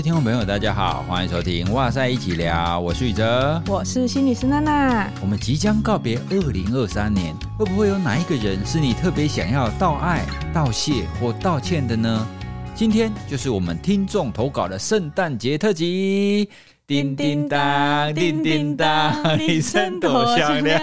位听众朋友，大家好，欢迎收听哇塞一起聊，我是宇哲，我是心理师娜娜。我们即将告别二零二三年，会不会有哪一个人是你特别想要道爱、道谢或道歉的呢？今天就是我们听众投稿的圣诞节特辑，叮叮当，叮叮当，铃声多响亮。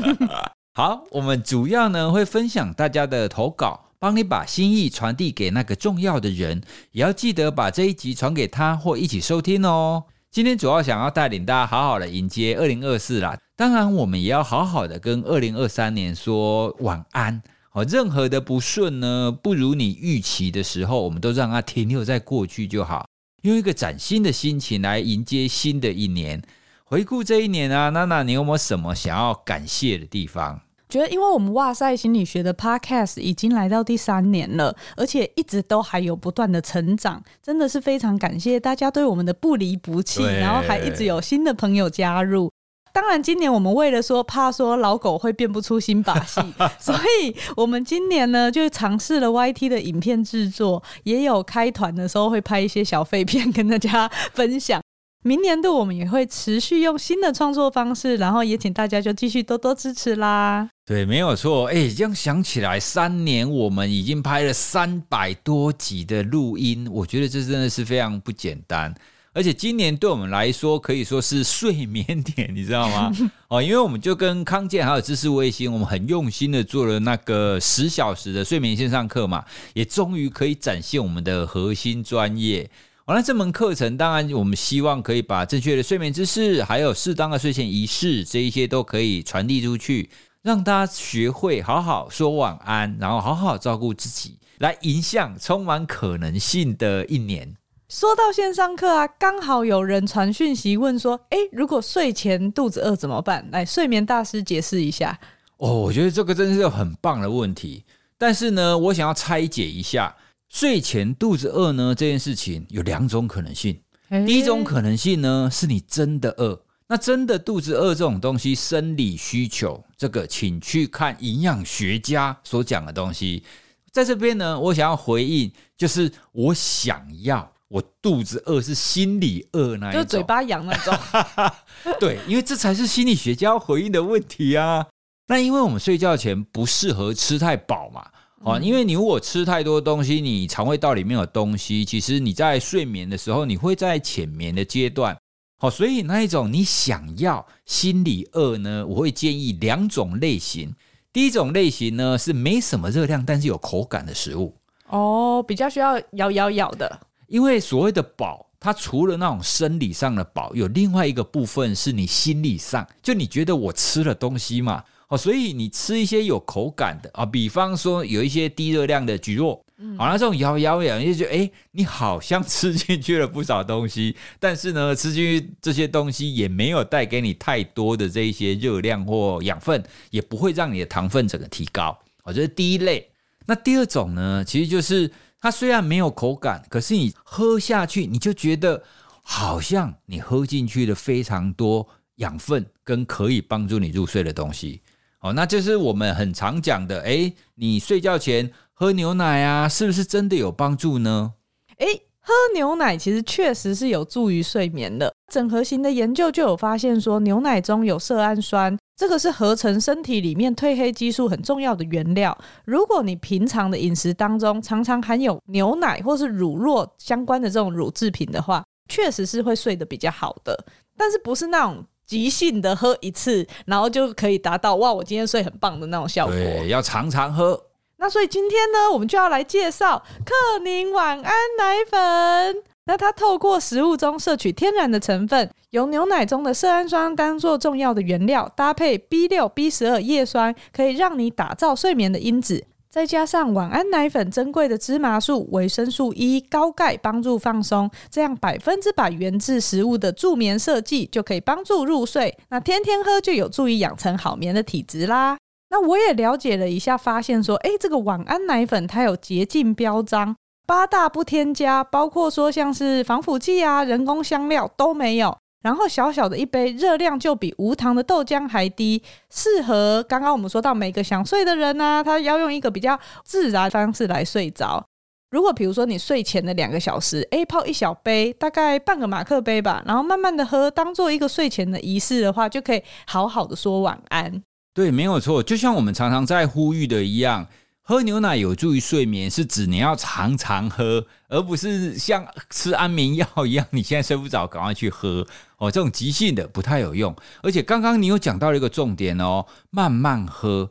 好，我们主要呢会分享大家的投稿。帮你把心意传递给那个重要的人，也要记得把这一集传给他或一起收听哦。今天主要想要带领大家好好的迎接二零二四啦，当然我们也要好好的跟二零二三年说晚安。好，任何的不顺呢，不如你预期的时候，我们都让它停留在过去就好，用一个崭新的心情来迎接新的一年。回顾这一年啊，娜娜，你有没有什么想要感谢的地方？觉得，因为我们哇塞心理学的 Podcast 已经来到第三年了，而且一直都还有不断的成长，真的是非常感谢大家对我们的不离不弃，然后还一直有新的朋友加入。当然，今年我们为了说怕说老狗会变不出新把戏，所以我们今年呢就尝试了 YT 的影片制作，也有开团的时候会拍一些小废片跟大家分享。明年度我们也会持续用新的创作方式，然后也请大家就继续多多支持啦。对，没有错。哎，这样想起来，三年我们已经拍了三百多集的录音，我觉得这真的是非常不简单。而且今年对我们来说可以说是睡眠点，你知道吗？哦，因为我们就跟康健还有知识卫星，我们很用心的做了那个十小时的睡眠线上课嘛，也终于可以展现我们的核心专业。完了，这门课程当然我们希望可以把正确的睡眠知识，还有适当的睡前仪式，这一些都可以传递出去，让大家学会好好说晚安，然后好好照顾自己，来迎向充满可能性的一年。说到线上课啊，刚好有人传讯息问说：“诶，如果睡前肚子饿怎么办？”来，睡眠大师解释一下。哦，我觉得这个真是很棒的问题，但是呢，我想要拆解一下。睡前肚子饿呢，这件事情有两种可能性。第一种可能性呢，是你真的饿。那真的肚子饿这种东西，生理需求，这个请去看营养学家所讲的东西。在这边呢，我想要回应，就是我想要，我肚子饿是心里饿那一种，就嘴巴痒那种。对，因为这才是心理学家要回应的问题啊。那因为我们睡觉前不适合吃太饱嘛。哦，因为你如果吃太多东西，你肠胃道里面有东西，其实你在睡眠的时候，你会在浅眠的阶段。好，所以那一种你想要心理饿呢，我会建议两种类型。第一种类型呢是没什么热量，但是有口感的食物。哦，比较需要咬咬咬的。因为所谓的饱，它除了那种生理上的饱，有另外一个部分是你心理上，就你觉得我吃了东西嘛。哦，所以你吃一些有口感的啊，比方说有一些低热量的蒟好，那这种咬咬咬，你就觉得哎，你好像吃进去了不少东西，但是呢，吃进去这些东西也没有带给你太多的这一些热量或养分，也不会让你的糖分整个提高。我觉得第一类。那第二种呢，其实就是它虽然没有口感，可是你喝下去，你就觉得好像你喝进去了非常多养分跟可以帮助你入睡的东西。哦，那就是我们很常讲的，诶，你睡觉前喝牛奶啊，是不是真的有帮助呢？诶，喝牛奶其实确实是有助于睡眠的。整合型的研究就有发现说，牛奶中有色氨酸，这个是合成身体里面褪黑激素很重要的原料。如果你平常的饮食当中常常含有牛奶或是乳酪相关的这种乳制品的话，确实是会睡得比较好的。但是不是那种。即兴的喝一次，然后就可以达到哇，我今天睡很棒的那种效果。对，要常常喝。那所以今天呢，我们就要来介绍克宁晚安奶粉。那它透过食物中摄取天然的成分，由牛奶中的色氨酸当做重要的原料，搭配 B 六、B 十二叶酸，可以让你打造睡眠的因子。再加上晚安奶粉珍贵的芝麻素、维生素 E、高钙，帮助放松，这样百分之百源自食物的助眠设计就可以帮助入睡。那天天喝就有助于养成好眠的体质啦。那我也了解了一下，发现说，诶，这个晚安奶粉它有洁净标章，八大不添加，包括说像是防腐剂啊、人工香料都没有。然后小小的一杯，热量就比无糖的豆浆还低，适合刚刚我们说到每个想睡的人呢、他要用一个比较自然方式来睡着。如果比如说你睡前的两个小时，诶，泡一小杯，大概半个马克杯吧，然后慢慢的喝，当做一个睡前的仪式的话，就可以好好的说晚安。对，没有错，就像我们常常在呼吁的一样，喝牛奶有助于睡眠，是指你要常常喝，而不是像吃安眠药一样，你现在睡不着，赶快去喝哦，这种急性的不太有用。而且刚刚你有讲到了一个重点哦，慢慢喝，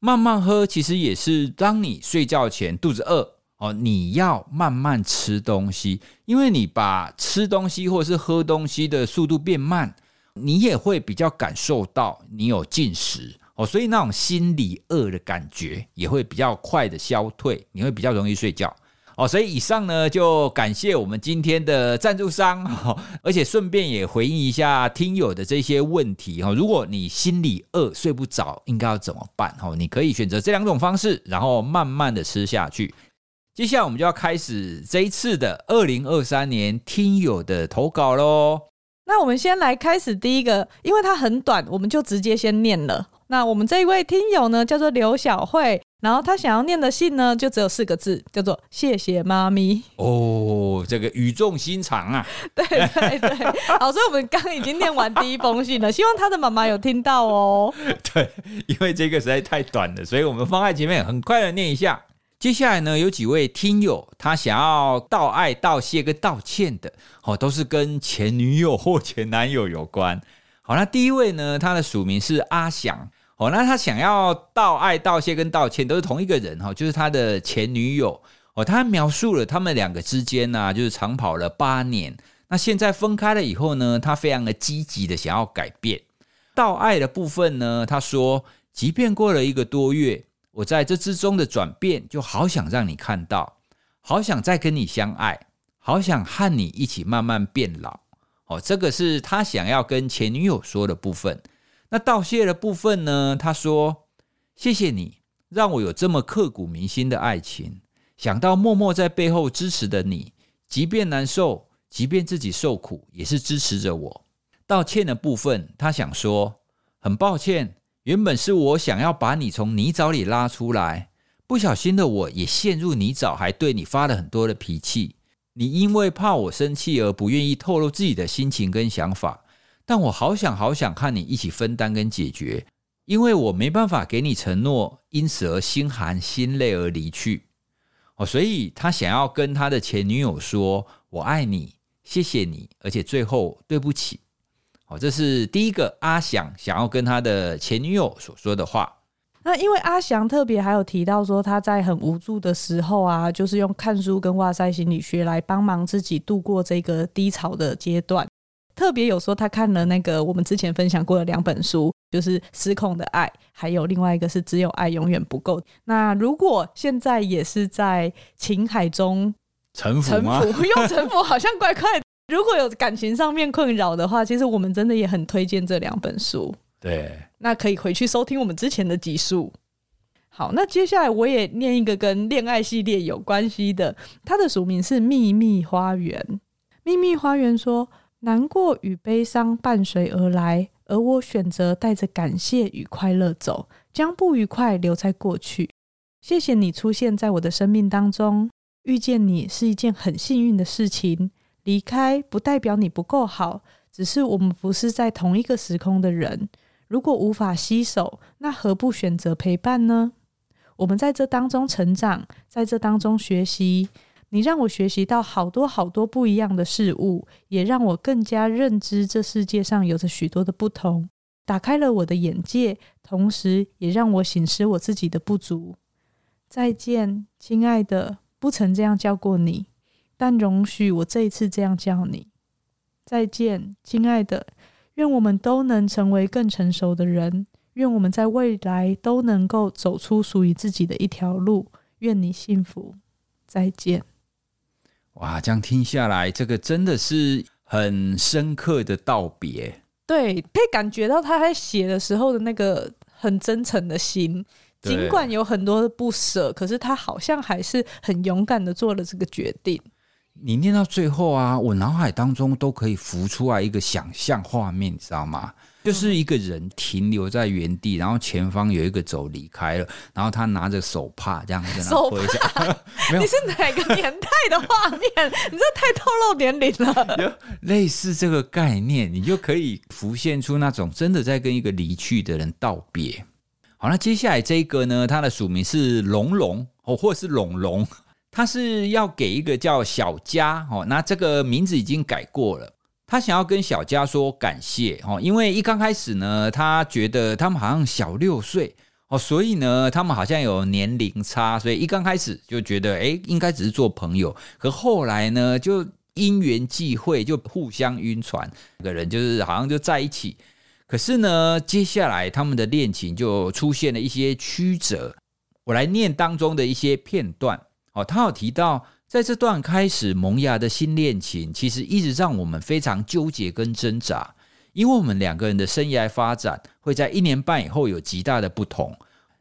慢慢喝，其实也是当你睡觉前肚子饿。哦，你要慢慢吃东西，因为你把吃东西或者是喝东西的速度变慢，你也会比较感受到你有进食哦，所以那种心理饿的感觉也会比较快的消退，你会比较容易睡觉哦。所以以上呢，就感谢我们今天的赞助商，而且顺便也回应一下听友的这些问题哈。如果你心里饿睡不着，应该要怎么办？哦，你可以选择这两种方式，然后慢慢的吃下去。接下来我们就要开始这一次的二零二三年听友的投稿喽。那我们先来开始第一个，因为它很短，我们就直接先念了。那我们这一位听友呢，叫做刘小慧，然后他想要念的信呢，就只有四个字，叫做“谢谢妈咪”。哦，这个语重心长啊！对对对，好，所以我们刚已经念完第一封信了，希望他的妈妈有听到哦。对，因为这个实在太短了，所以我们放在前面，很快的念一下。接下来呢，有几位听友他想要道爱、道谢跟道歉的，哦，都是跟前女友或前男友有关。好，那第一位呢，他的署名是阿翔，哦，那他想要道爱、道谢跟道歉，都是同一个人哈，就是他的前女友。哦，他描述了他们两个之间呢，就是长跑了八年。那现在分开了以后呢，他非常的积极的想要改变。道爱的部分呢，他说，即便过了一个多月。我在这之中的转变，就好想让你看到，好想再跟你相爱，好想和你一起慢慢变老。哦，这个是他想要跟前女友说的部分。那道谢的部分呢？他说：“谢谢你，让我有这么刻骨铭心的爱情。想到默默在背后支持的你，即便难受，即便自己受苦，也是支持着我。”道歉的部分，他想说：“很抱歉。”原本是我想要把你从泥沼里拉出来，不小心的我也陷入泥沼，还对你发了很多的脾气。你因为怕我生气而不愿意透露自己的心情跟想法，但我好想好想和你一起分担跟解决，因为我没办法给你承诺，因此而心寒心累而离去。哦，所以他想要跟他的前女友说：“我爱你，谢谢你，而且最后对不起。”好，这是第一个阿翔想要跟他的前女友所说的话。那因为阿翔特别还有提到说，他在很无助的时候啊，就是用看书跟哇塞心理学来帮忙自己度过这个低潮的阶段。特别有说他看了那个我们之前分享过的两本书，就是《失控的爱》，还有另外一个是《只有爱永远不够》。那如果现在也是在情海中沉浮吗？沉浮，用沉浮好像怪怪的。如果有感情上面困扰的话，其实我们真的也很推荐这两本书。对，那可以回去收听我们之前的集数。好，那接下来我也念一个跟恋爱系列有关系的，它的署名是秘密花园。秘密花园说：难过与悲伤伴随而来，而我选择带着感谢与快乐走，将不愉快留在过去。谢谢你出现在我的生命当中，遇见你是一件很幸运的事情。离开不代表你不够好，只是我们不是在同一个时空的人。如果无法携手，那何不选择陪伴呢？我们在这当中成长，在这当中学习。你让我学习到好多好多不一样的事物，也让我更加认知这世界上有着许多的不同，打开了我的眼界，同时也让我省思我自己的不足。再见，亲爱的，不曾这样叫过你。但容许我这一次这样叫你，再见，亲爱的。愿我们都能成为更成熟的人，愿我们在未来都能够走出属于自己的一条路。愿你幸福，再见。哇，这样听下来，这个真的是很深刻的道别。对，可以感觉到他在写的时候的那个很真诚的心，尽管有很多的不舍，可是他好像还是很勇敢的做了这个决定。你念到最后啊，我脑海当中都可以浮出来一个想象画面，你知道吗？就是一个人停留在原地，然后前方有一个走离开了，然后他拿着手帕这样跟他挥一下。没有你是哪个年代的画面？你这太透露年龄了。类似这个概念，你就可以浮现出那种真的在跟一个离去的人道别。好，那接下来这一个呢，它的署名是龙龙哦，或是龙龙，他是要给一个叫小佳哦，那这个名字已经改过了，他想要跟小佳说感谢哦，因为一刚开始呢，他觉得他们好像小六岁哦，所以呢，他们好像有年龄差，所以一刚开始就觉得诶，应该只是做朋友，可后来呢，就因缘际会，就互相晕船，个人就是好像就在一起。可是呢，接下来他们的恋情就出现了一些曲折。我来念当中的一些片段。哦，他有提到，在这段开始萌芽的新恋情，其实一直让我们非常纠结跟挣扎，因为我们两个人的生涯发展会在一年半以后有极大的不同。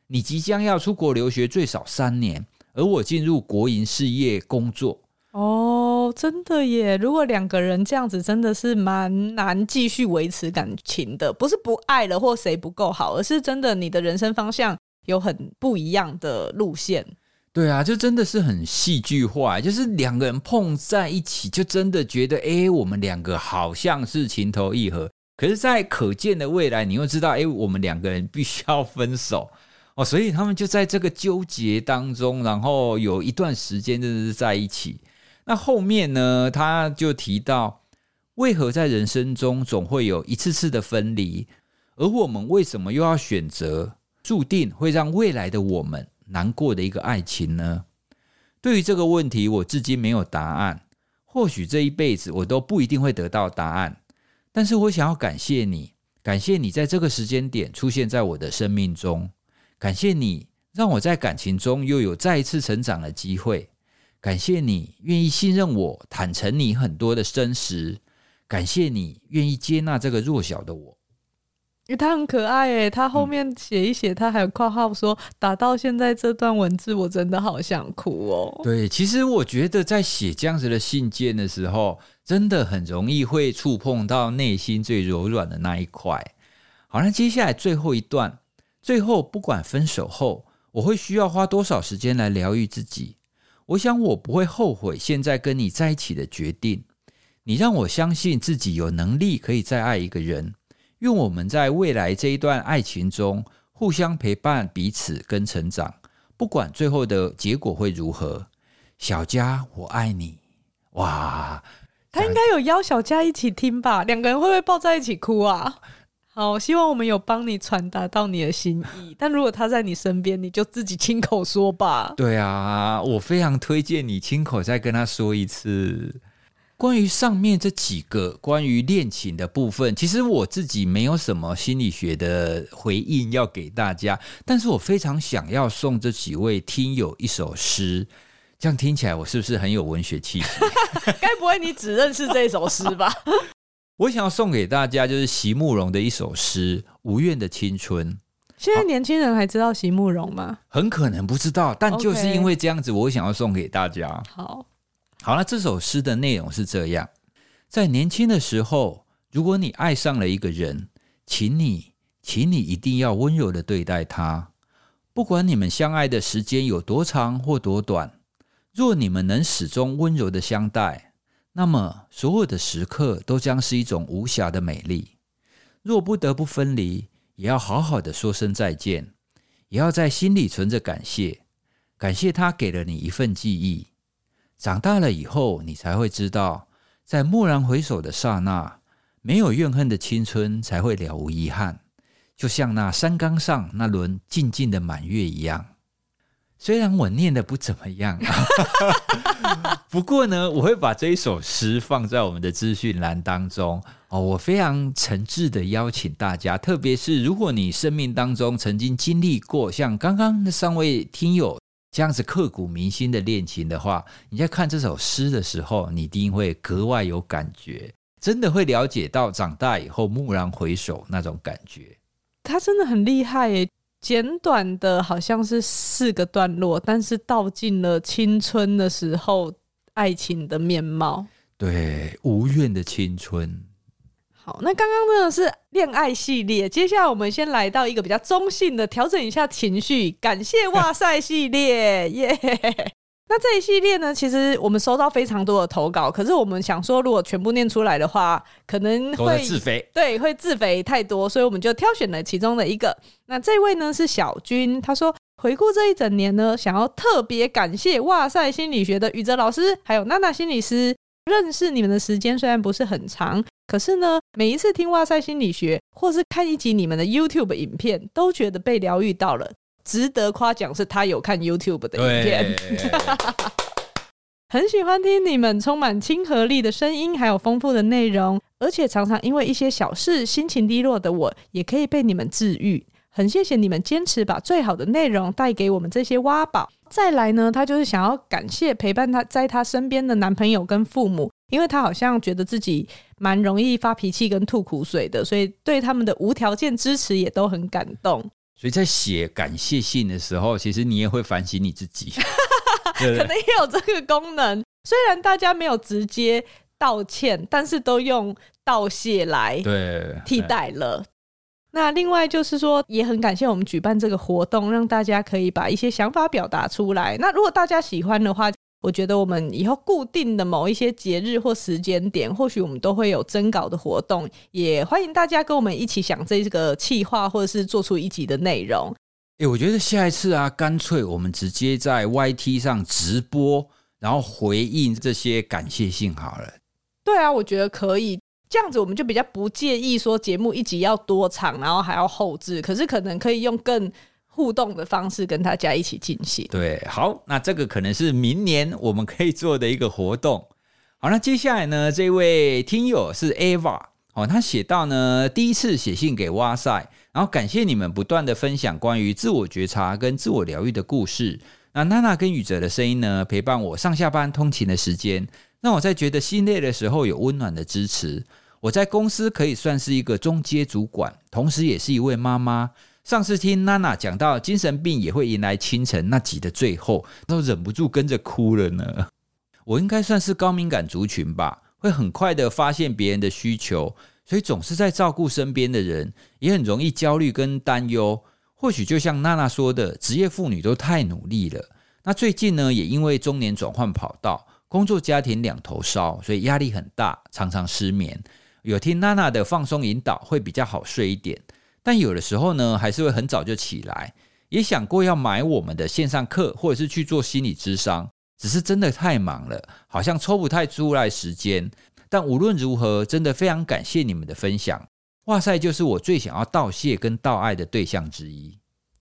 你即将要出国留学最少三年，而我进入国营事业工作。哦，真的耶！如果两个人这样子，真的是蛮难继续维持感情的。不是不爱了或谁不够好，而是真的你的人生方向有很不一样的路线。对啊，就真的是很戏剧化，就是两个人碰在一起，就真的觉得，哎，我们两个好像是情投意合。可是，在可见的未来，你又知道，哎，我们两个人必须要分手哦。所以他们就在这个纠结当中，然后有一段时间真的是在一起。那后面呢，他就提到，为何在人生中总会有一次次的分离，而我们为什么又要选择注定会让未来的我们难过的一个爱情呢？对于这个问题，我至今没有答案。或许这一辈子我都不一定会得到答案，但是我想要感谢你，感谢你在这个时间点出现在我的生命中，感谢你让我在感情中又有再一次成长的机会。感谢你愿意信任我，坦诚你很多的真实。感谢你愿意接纳这个弱小的我。因为他很可爱诶，他后面写一写，他还有括号说，打到现在这段文字，我真的好想哭哦。对，其实我觉得在写这样子的信件的时候，真的很容易会触碰到内心最柔软的那一块。好，那接下来最后一段，最后不管分手后，我会需要花多少时间来疗愈自己。我想我不会后悔现在跟你在一起的决定。你让我相信自己有能力可以再爱一个人。愿我们在未来这一段爱情中互相陪伴彼此跟成长，不管最后的结果会如何。小佳，我爱你。哇，他应该有邀小佳一起听吧？两个人会不会抱在一起哭啊？好，希望我们有帮你传达到你的心意。但如果他在你身边，你就自己亲口说吧。对啊，我非常推荐你亲口再跟他说一次。关于上面这几个关于恋情的部分，其实我自己没有什么心理学的回应要给大家，但是我非常想要送这几位听友一首诗。这样听起来，我是不是很有文学气息？该不会你只认识这首诗吧？我想要送给大家，就是席慕容的一首诗《无怨的青春》。现在年轻人还知道席慕容吗？很可能不知道，但就是因为这样子，我想要送给大家。好，好了，这首诗的内容是这样：在年轻的时候，如果你爱上了一个人，请你，请你一定要温柔的对待他，不管你们相爱的时间有多长或多短。若你们能始终温柔的相待。那么，所有的时刻都将是一种无瑕的美丽。若不得不分离，也要好好的说声再见，也要在心里存着感谢，感谢他给了你一份记忆。长大了以后，你才会知道，在蓦然回首的刹那，没有怨恨的青春才会了无遗憾，就像那山岗上那轮静静的满月一样。虽然我念的不怎么样，不过呢，我会把这一首诗放在我们的资讯栏当中哦。我非常诚挚的邀请大家，特别是如果你生命当中曾经经历过像刚刚那三位听友这样子刻骨铭心的恋情的话，你在看这首诗的时候，你一定会格外有感觉，真的会了解到长大以后蓦然回首那种感觉。他真的很厉害耶。简短的好像是四个段落，但是道尽了青春的时候爱情的面貌。对，无怨的青春。好，那刚刚真的是恋爱系列，接下来我们先来到一个比较中性的，调整一下情绪，感谢哇塞系列，耶、yeah！那这一系列呢，其实我们收到非常多的投稿，可是我们想说，如果全部念出来的话，可能会自肥，对，会自肥太多，所以我们就挑选了其中的一个。那这位呢是小军，他说回顾这一整年呢，想要特别感谢哇塞心理学的宇哲老师，还有娜娜心理师。认识你们的时间虽然不是很长，可是呢，每一次听哇塞心理学，或是看一集你们的 YouTube 影片，都觉得被疗愈到了。值得夸奖是他有看 YouTube 的影片，很喜欢听你们充满亲和力的声音，还有丰富的内容，而且常常因为一些小事心情低落的我，也可以被你们治愈。很谢谢你们坚持把最好的内容带给我们这些挖宝。再来呢，他就是想要感谢陪伴他在他身边的男朋友跟父母，因为他好像觉得自己蛮容易发脾气跟吐苦水的，所以对他们的无条件支持也都很感动。所以在写感谢信的时候，其实你也会反省你自己，可能也有这个功能。虽然大家没有直接道歉，但是都用道谢来对替代了。那另外就是说，也很感谢我们举办这个活动，让大家可以把一些想法表达出来。那如果大家喜欢的话，我觉得我们以后固定的某一些节日或时间点，或许我们都会有征稿的活动，也欢迎大家跟我们一起想这个企划，或者是做出一集的内容。哎、欸，我觉得下一次啊，干脆我们直接在 YT 上直播，然后回应这些感谢信好了。对啊，我觉得可以。这样子我们就比较不介意说节目一集要多长，然后还要后置，可是可能可以用更互动的方式跟大家一起进行。对，好，那这个可能是明年我们可以做的一个活动。好，那接下来呢，这位听友是 Ava，哦，他写到呢，第一次写信给哇塞，然后感谢你们不断的分享关于自我觉察跟自我疗愈的故事。那娜娜跟宇哲的声音呢，陪伴我上下班通勤的时间。让我在觉得心累的时候有温暖的支持。我在公司可以算是一个中阶主管，同时也是一位妈妈。上次听娜娜讲到精神病也会迎来清晨那集的最后，都忍不住跟着哭了呢。我应该算是高敏感族群吧，会很快的发现别人的需求，所以总是在照顾身边的人，也很容易焦虑跟担忧。或许就像娜娜说的，职业妇女都太努力了。那最近呢，也因为中年转换跑道。工作家庭两头烧，所以压力很大，常常失眠。有听娜娜的放松引导，会比较好睡一点。但有的时候呢，还是会很早就起来。也想过要买我们的线上课，或者是去做心理咨商，只是真的太忙了，好像抽不太出来时间。但无论如何，真的非常感谢你们的分享。哇塞，就是我最想要道谢跟道爱的对象之一。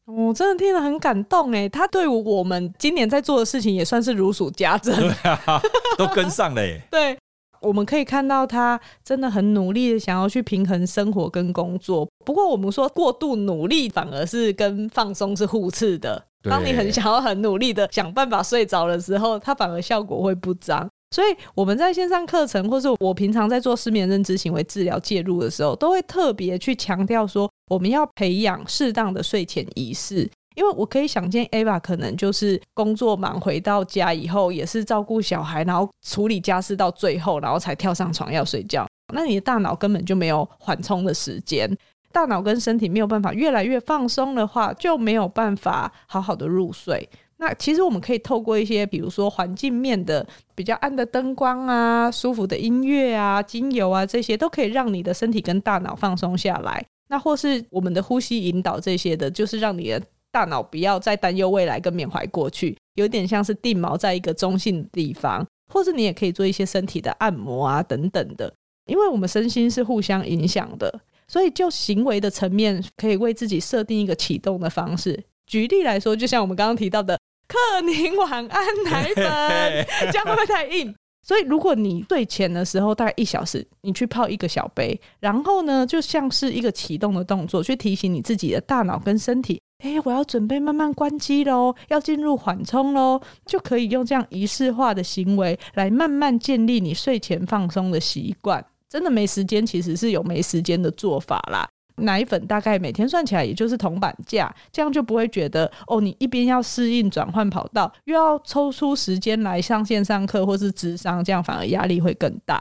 我、哦、真的听了很感动哎，他对我们今年在做的事情也算是如数家珍，对啊，都跟上了耶。对，我们可以看到他真的很努力的想要去平衡生活跟工作。不过我们说过度努力反而是跟放松是互斥的。当你很想要很努力的想办法睡着的时候，它反而效果会不彰。所以我们在线上课程，或是我平常在做失眠认知行为治疗介入的时候，都会特别去强调说。我们要培养适当的睡前仪式，因为我可以想见，Ava 可能就是工作忙回到家以后，也是照顾小孩，然后处理家事到最后，然后才跳上床要睡觉。那你的大脑根本就没有缓冲的时间，大脑跟身体没有办法越来越放松的话，就没有办法好好的入睡。那其实我们可以透过一些，比如说环境面的比较暗的灯光啊、舒服的音乐啊、精油啊，这些都可以让你的身体跟大脑放松下来。那或是我们的呼吸引导这些的，就是让你的大脑不要再担忧未来跟缅怀过去，有点像是定锚在一个中性的地方，或是你也可以做一些身体的按摩啊等等的，因为我们身心是互相影响的，所以就行为的层面可以为自己设定一个启动的方式。举例来说，就像我们刚刚提到的克宁晚安奶粉，这样会不会太硬？所以，如果你睡前的时候大概一小时，你去泡一个小杯，然后呢，就像是一个启动的动作，去提醒你自己的大脑跟身体，哎，我要准备慢慢关机喽，要进入缓冲喽，就可以用这样仪式化的行为来慢慢建立你睡前放松的习惯。真的没时间，其实是有没时间的做法啦。奶粉大概每天算起来也就是铜板价，这样就不会觉得哦，你一边要适应转换跑道，又要抽出时间来上线上课或是智商，这样反而压力会更大。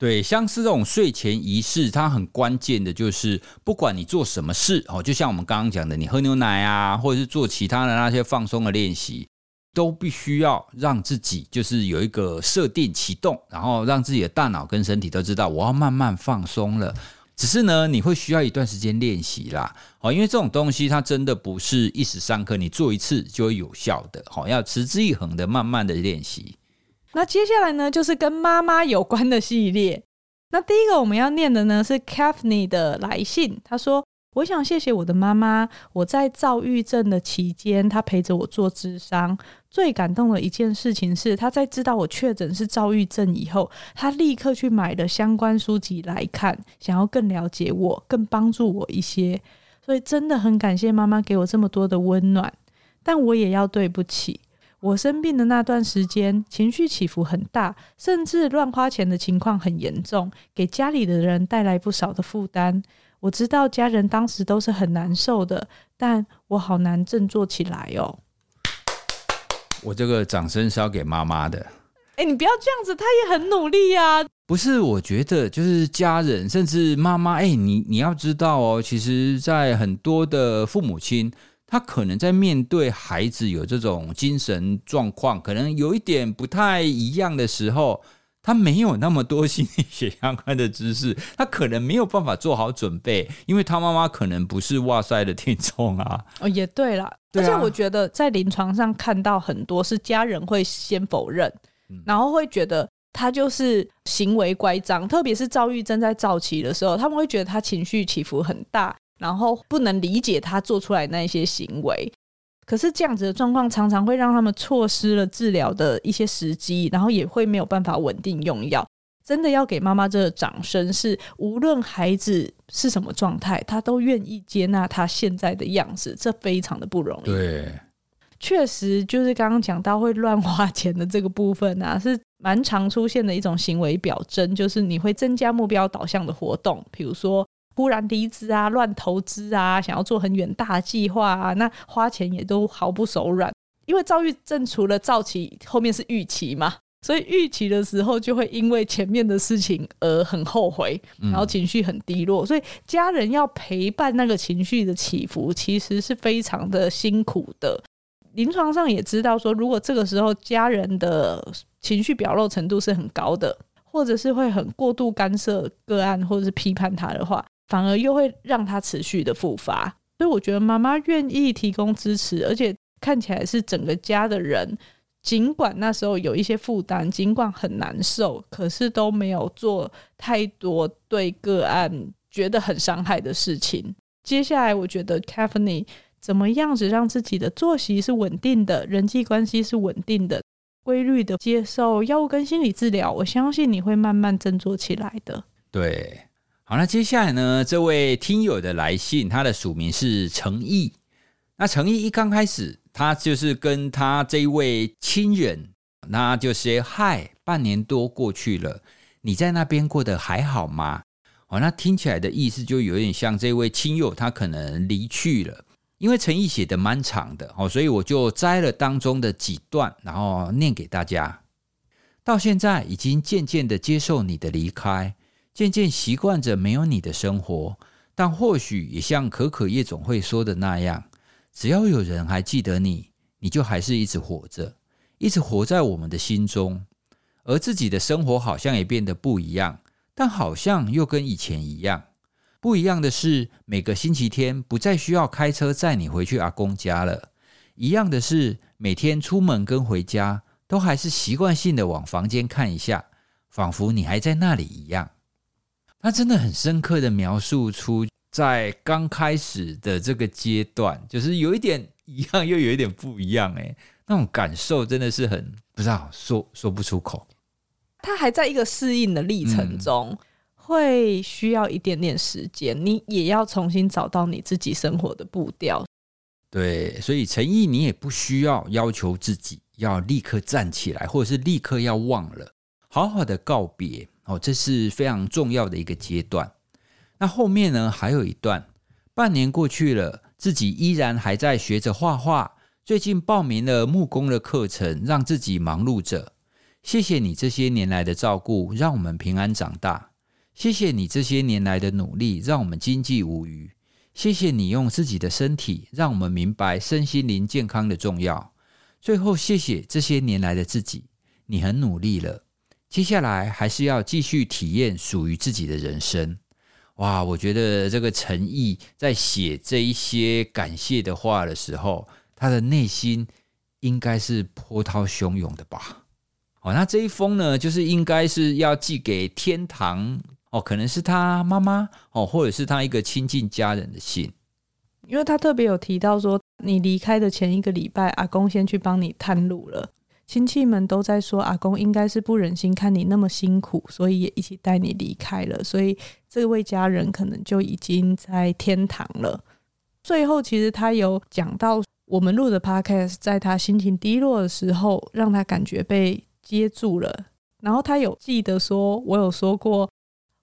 对，像是这种睡前仪式，它很关键的就是，不管你做什么事哦，就像我们刚刚讲的，你喝牛奶啊，或者是做其他的那些放松的练习，都必须要让自己就是有一个设定启动，然后让自己的大脑跟身体都知道我要慢慢放松了。只是呢，你会需要一段时间练习啦，哦，因为这种东西它真的不是一时三刻，你做一次就会有效的，好，要持之以恒的慢慢的练习。那接下来呢，就是跟妈妈有关的系列。那第一个我们要念的呢是 Kathleen 的来信，她说：“我想谢谢我的妈妈，我在躁郁症的期间，她陪着我做智商。最感动的一件事情是，她在知道我确诊是躁郁症以后，她立刻去买了相关书籍来看，想要更了解我，更帮助我一些。所以真的很感谢妈妈给我这么多的温暖，但我也要对不起。”我生病的那段时间，情绪起伏很大，甚至乱花钱的情况很严重，给家里的人带来不少的负担。我知道家人当时都是很难受的，但我好难振作起来哦。我这个掌声是要给妈妈的。哎、欸，你不要这样子，她也很努力呀、啊。不是，我觉得就是家人，甚至妈妈。哎、欸，你你要知道哦，其实，在很多的父母亲。他可能在面对孩子有这种精神状况，可能有一点不太一样的时候，他没有那么多心理学相关的知识，他可能没有办法做好准备，因为他妈妈可能不是哇塞的听众啊。哦，也对啦，对啊，而且我觉得在临床上看到很多是家人会先否认，然后会觉得他就是行为乖张，特别是躁郁症在早期的时候，他们会觉得他情绪起伏很大。然后不能理解他做出来那些行为，可是这样子的状况常常会让他们错失了治疗的一些时机，然后也会没有办法稳定用药。真的要给妈妈这个掌声，是无论孩子是什么状态，他都愿意接纳他现在的样子，这非常的不容易。对，确实就是刚刚讲到会乱花钱的这个部分啊，是蛮常出现的一种行为表征，就是你会增加目标导向的活动，比如说。忽然离职啊，乱投资啊，想要做很远大计划啊，那花钱也都毫不手软。因为躁郁症除了躁期，后面是预期嘛，所以预期的时候就会因为前面的事情而很后悔，然后情绪很低落。所以家人要陪伴那个情绪的起伏，其实是非常的辛苦的。临床上也知道说，如果这个时候家人的情绪表露程度是很高的，或者是会很过度干涉个案，或者是批判他的话。反而又会让他持续的复发，所以我觉得妈妈愿意提供支持，而且看起来是整个家的人，尽管那时候有一些负担，尽管很难受，可是都没有做太多对个案觉得很伤害的事情。接下来，我觉得 Kathleen 怎么样子让自己的作息是稳定的，人际关系是稳定的，规律的接受药物跟心理治疗，我相信你会慢慢振作起来的。对。好，那接下来呢？这位听友的来信，他的署名是程毅。那程毅一刚开始，他就是跟他这一位亲人，那就是：“嗨，半年多过去了，你在那边过得还好吗？”哦，那听起来的意思就有点像这位亲友他可能离去了，因为程毅写的蛮长的哦，所以我就摘了当中的几段，然后念给大家。到现在已经渐渐的接受你的离开。渐渐习惯着没有你的生活，但或许也像可可夜总会说的那样，只要有人还记得你，你就还是一直活着，一直活在我们的心中。而自己的生活好像也变得不一样，但好像又跟以前一样。不一样的是，每个星期天不再需要开车载你回去阿公家了。一样的是，每天出门跟回家都还是习惯性的往房间看一下，仿佛你还在那里一样。他真的很深刻的描述出，在刚开始的这个阶段，就是有一点一样，又有一点不一样，哎，那种感受真的是很不知道说说不出口。他还在一个适应的历程中，会需要一点点时间，你也要重新找到你自己生活的步调。对，所以诚意，你也不需要要求自己要立刻站起来，或者是立刻要忘了，好好的告别。哦，这是非常重要的一个阶段。那后面呢，还有一段，半年过去了，自己依然还在学着画画。最近报名了木工的课程，让自己忙碌着。谢谢你这些年来的照顾，让我们平安长大。谢谢你这些年来的努力，让我们经济无虞。谢谢你用自己的身体，让我们明白身心灵健康的重要。最后，谢谢这些年来的自己，你很努力了。接下来还是要继续体验属于自己的人生。哇，我觉得这个陈毅在写这一些感谢的话的时候，他的内心应该是波涛汹涌的吧？哦，那这一封呢，就是应该是要寄给天堂哦，可能是他妈妈哦，或者是他一个亲近家人的信，因为他特别有提到说，你离开的前一个礼拜，阿公先去帮你探路了。亲戚们都在说，阿公应该是不忍心看你那么辛苦，所以也一起带你离开了。所以这位家人可能就已经在天堂了。最后，其实他有讲到，我们录的 podcast，在他心情低落的时候，让他感觉被接住了。然后他有记得说，我有说过，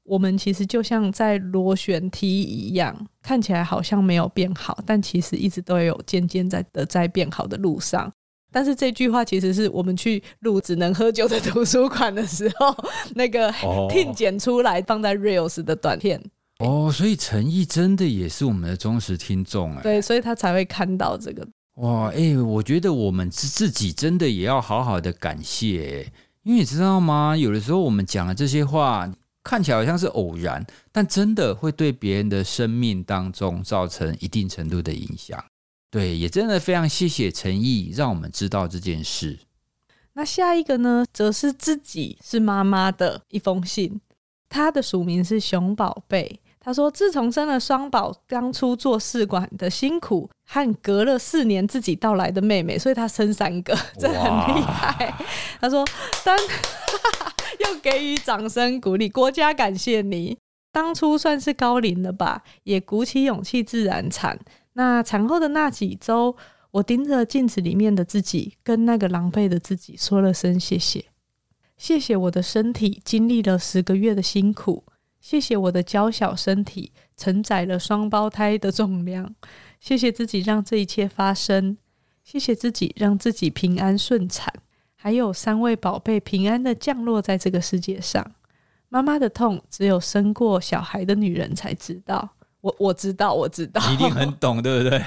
我们其实就像在螺旋梯一样，看起来好像没有变好，但其实一直都有渐渐在的在变好的路上。但是这句话其实是我们去录只能喝酒的图书馆的时候，那个听剪出来放在 Reels 的短片。哦，所以陈毅真的也是我们的忠实听众哎。对，所以他才会看到这个。哇，哎、欸，我觉得我们自自己真的也要好好的感谢，因为你知道吗？有的时候我们讲的这些话看起来好像是偶然，但真的会对别人的生命当中造成一定程度的影响。对，也真的非常谢谢陈毅，让我们知道这件事。那下一个呢，则是自己是妈妈的一封信，他的署名是熊宝贝。他说，自从生了双宝，当初做试管的辛苦，和隔了四年自己到来的妹妹，所以他生三个，这很厉害。他说，当 又给予掌声鼓励，国家感谢你。当初算是高龄了吧，也鼓起勇气自然产。那产后的那几周，我盯着镜子里面的自己，跟那个狼狈的自己说了声谢谢。谢谢我的身体经历了十个月的辛苦，谢谢我的娇小身体承载了双胞胎的重量，谢谢自己让这一切发生，谢谢自己让自己平安顺产，还有三位宝贝平安的降落在这个世界上。妈妈的痛，只有生过小孩的女人才知道。我我知道，我知道，你一定很懂，对不对？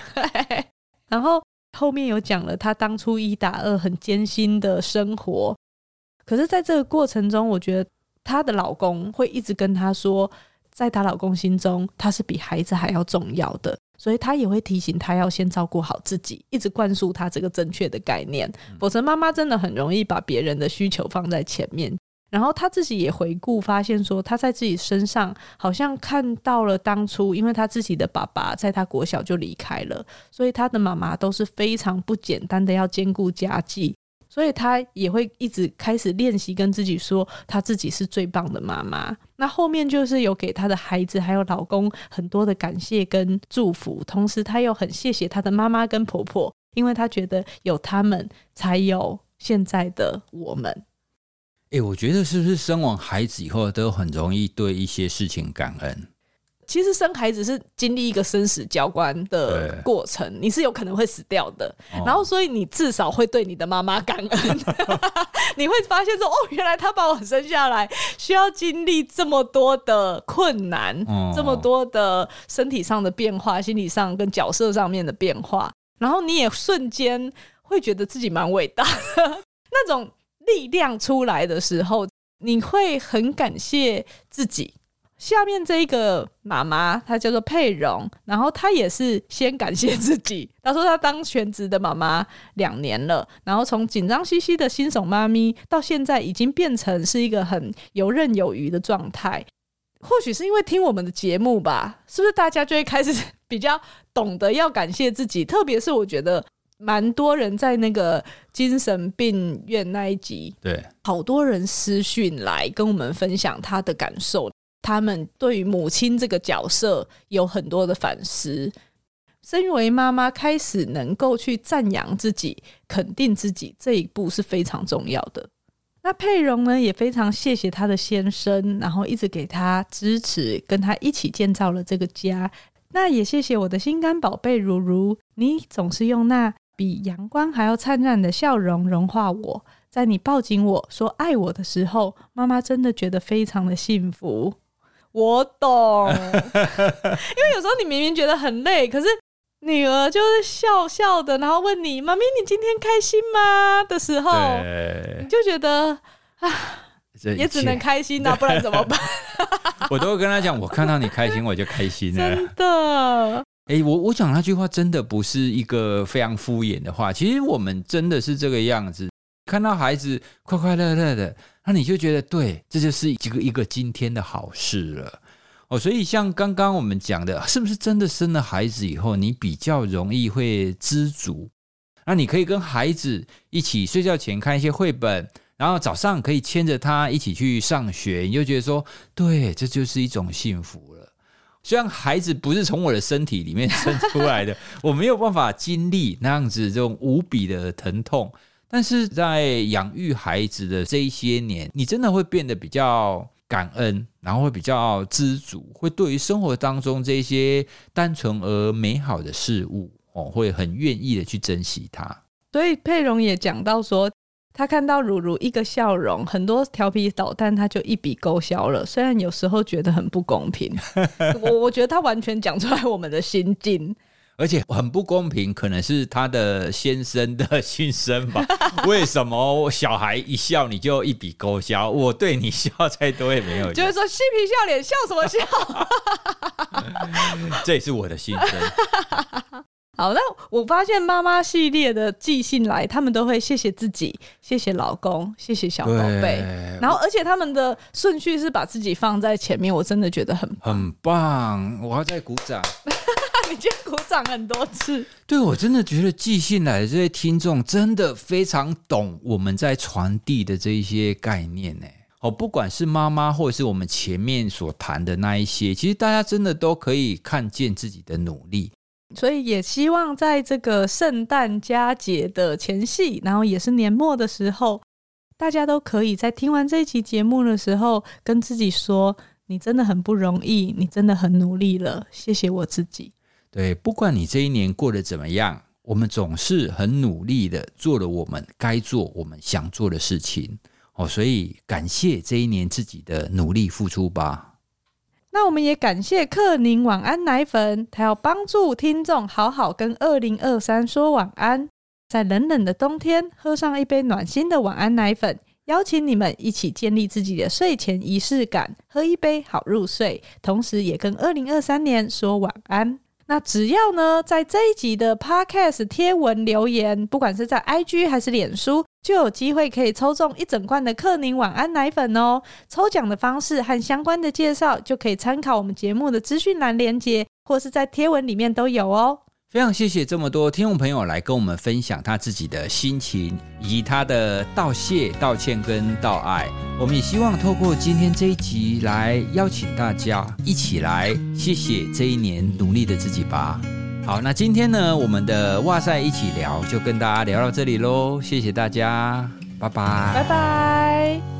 然后后面有讲了，她当初一打二很艰辛的生活，可是在这个过程中，我觉得她的老公会一直跟她说，在她老公心中，她是比孩子还要重要的，所以她也会提醒她要先照顾好自己，一直灌输她这个正确的概念。否则，妈妈真的很容易把别人的需求放在前面。然后他自己也回顾，发现说他在自己身上好像看到了当初，因为他自己的爸爸在他国小就离开了，所以他的妈妈都是非常不简单的要兼顾家计，所以他也会一直开始练习跟自己说，他自己是最棒的妈妈。那后面就是有给他的孩子还有老公很多的感谢跟祝福，同时他又很谢谢他的妈妈跟婆婆，因为他觉得有他们才有现在的我们。哎、欸，我觉得是不是生完孩子以后都很容易对一些事情感恩？其实生孩子是经历一个生死交关的过程，你是有可能会死掉的，哦、然后所以你至少会对你的妈妈感恩。你会发现说，哦，原来她把我生下来需要经历这么多的困难，哦、这么多的身体上的变化、心理上跟角色上面的变化，然后你也瞬间会觉得自己蛮伟大的 那种。力量出来的时候，你会很感谢自己。下面这一个妈妈，她叫做佩蓉，然后她也是先感谢自己。她说她当全职的妈妈两年了，然后从紧张兮兮的新手妈咪，到现在已经变成是一个很游刃有余的状态。或许是因为听我们的节目吧，是不是大家就会开始 比较懂得要感谢自己？特别是我觉得。蛮多人在那个精神病院那一集，对，好多人私讯来跟我们分享他的感受，他们对于母亲这个角色有很多的反思。身为妈妈，开始能够去赞扬自己、肯定自己，这一步是非常重要的。那佩蓉呢，也非常谢谢她的先生，然后一直给她支持，跟她一起建造了这个家。那也谢谢我的心肝宝贝如如，你总是用那。比阳光还要灿烂的笑容融化我，在你抱紧我说爱我的时候，妈妈真的觉得非常的幸福。我懂，因为有时候你明明觉得很累，可是女儿就是笑笑的，然后问你：“妈咪，你今天开心吗？”的时候，你就觉得啊，也只能开心呐，不然怎么办？我都会跟他讲，我看到你开心，我就开心了。真的。哎、我我讲那句话真的不是一个非常敷衍的话。其实我们真的是这个样子，看到孩子快快乐乐的，那你就觉得对，这就是一个一个今天的好事了。哦，所以像刚刚我们讲的，是不是真的生了孩子以后，你比较容易会知足？那你可以跟孩子一起睡觉前看一些绘本，然后早上可以牵着他一起去上学，你就觉得说，对，这就是一种幸福了。虽然孩子不是从我的身体里面生出来的，我没有办法经历那样子这种无比的疼痛，但是在养育孩子的这一些年，你真的会变得比较感恩，然后会比较知足，会对于生活当中这些单纯而美好的事物哦，会很愿意的去珍惜它。所以佩蓉也讲到说。他看到如如一个笑容，很多调皮捣蛋，他就一笔勾销了。虽然有时候觉得很不公平，我我觉得他完全讲出来我们的心境，而且很不公平，可能是他的先生的心声吧？为什么小孩一笑你就一笔勾销？我对你笑再多也没有，就是说嬉皮笑脸，笑什么笑？这也是我的心声。好，那我发现妈妈系列的寄信来，他们都会谢谢自己，谢谢老公，谢谢小宝贝，然后而且他们的顺序是把自己放在前面，我真的觉得很棒很棒，我要再鼓掌。你今天鼓掌很多次，对，我真的觉得寄信来的这些听众真的非常懂我们在传递的这一些概念呢。哦，不管是妈妈或者是我们前面所谈的那一些，其实大家真的都可以看见自己的努力。所以也希望在这个圣诞佳节的前夕，然后也是年末的时候，大家都可以在听完这一期节目的时候，跟自己说：“你真的很不容易，你真的很努力了。”谢谢我自己。对，不管你这一年过得怎么样，我们总是很努力的做了我们该做、我们想做的事情。哦，所以感谢这一年自己的努力付出吧。那我们也感谢克宁晚安奶粉，它要帮助听众好好跟二零二三说晚安，在冷冷的冬天喝上一杯暖心的晚安奶粉，邀请你们一起建立自己的睡前仪式感，喝一杯好入睡，同时也跟二零二三年说晚安。那只要呢，在这一集的 Podcast 贴文留言，不管是在 IG 还是脸书，就有机会可以抽中一整罐的克宁晚安奶粉哦。抽奖的方式和相关的介绍，就可以参考我们节目的资讯栏连接，或是在贴文里面都有哦。非常谢谢这么多听众朋友来跟我们分享他自己的心情，以及他的道谢、道歉跟道爱。我们也希望透过今天这一集来邀请大家一起来谢谢这一年努力的自己吧。好，那今天呢，我们的哇塞一起聊就跟大家聊到这里喽，谢谢大家，拜拜，拜拜。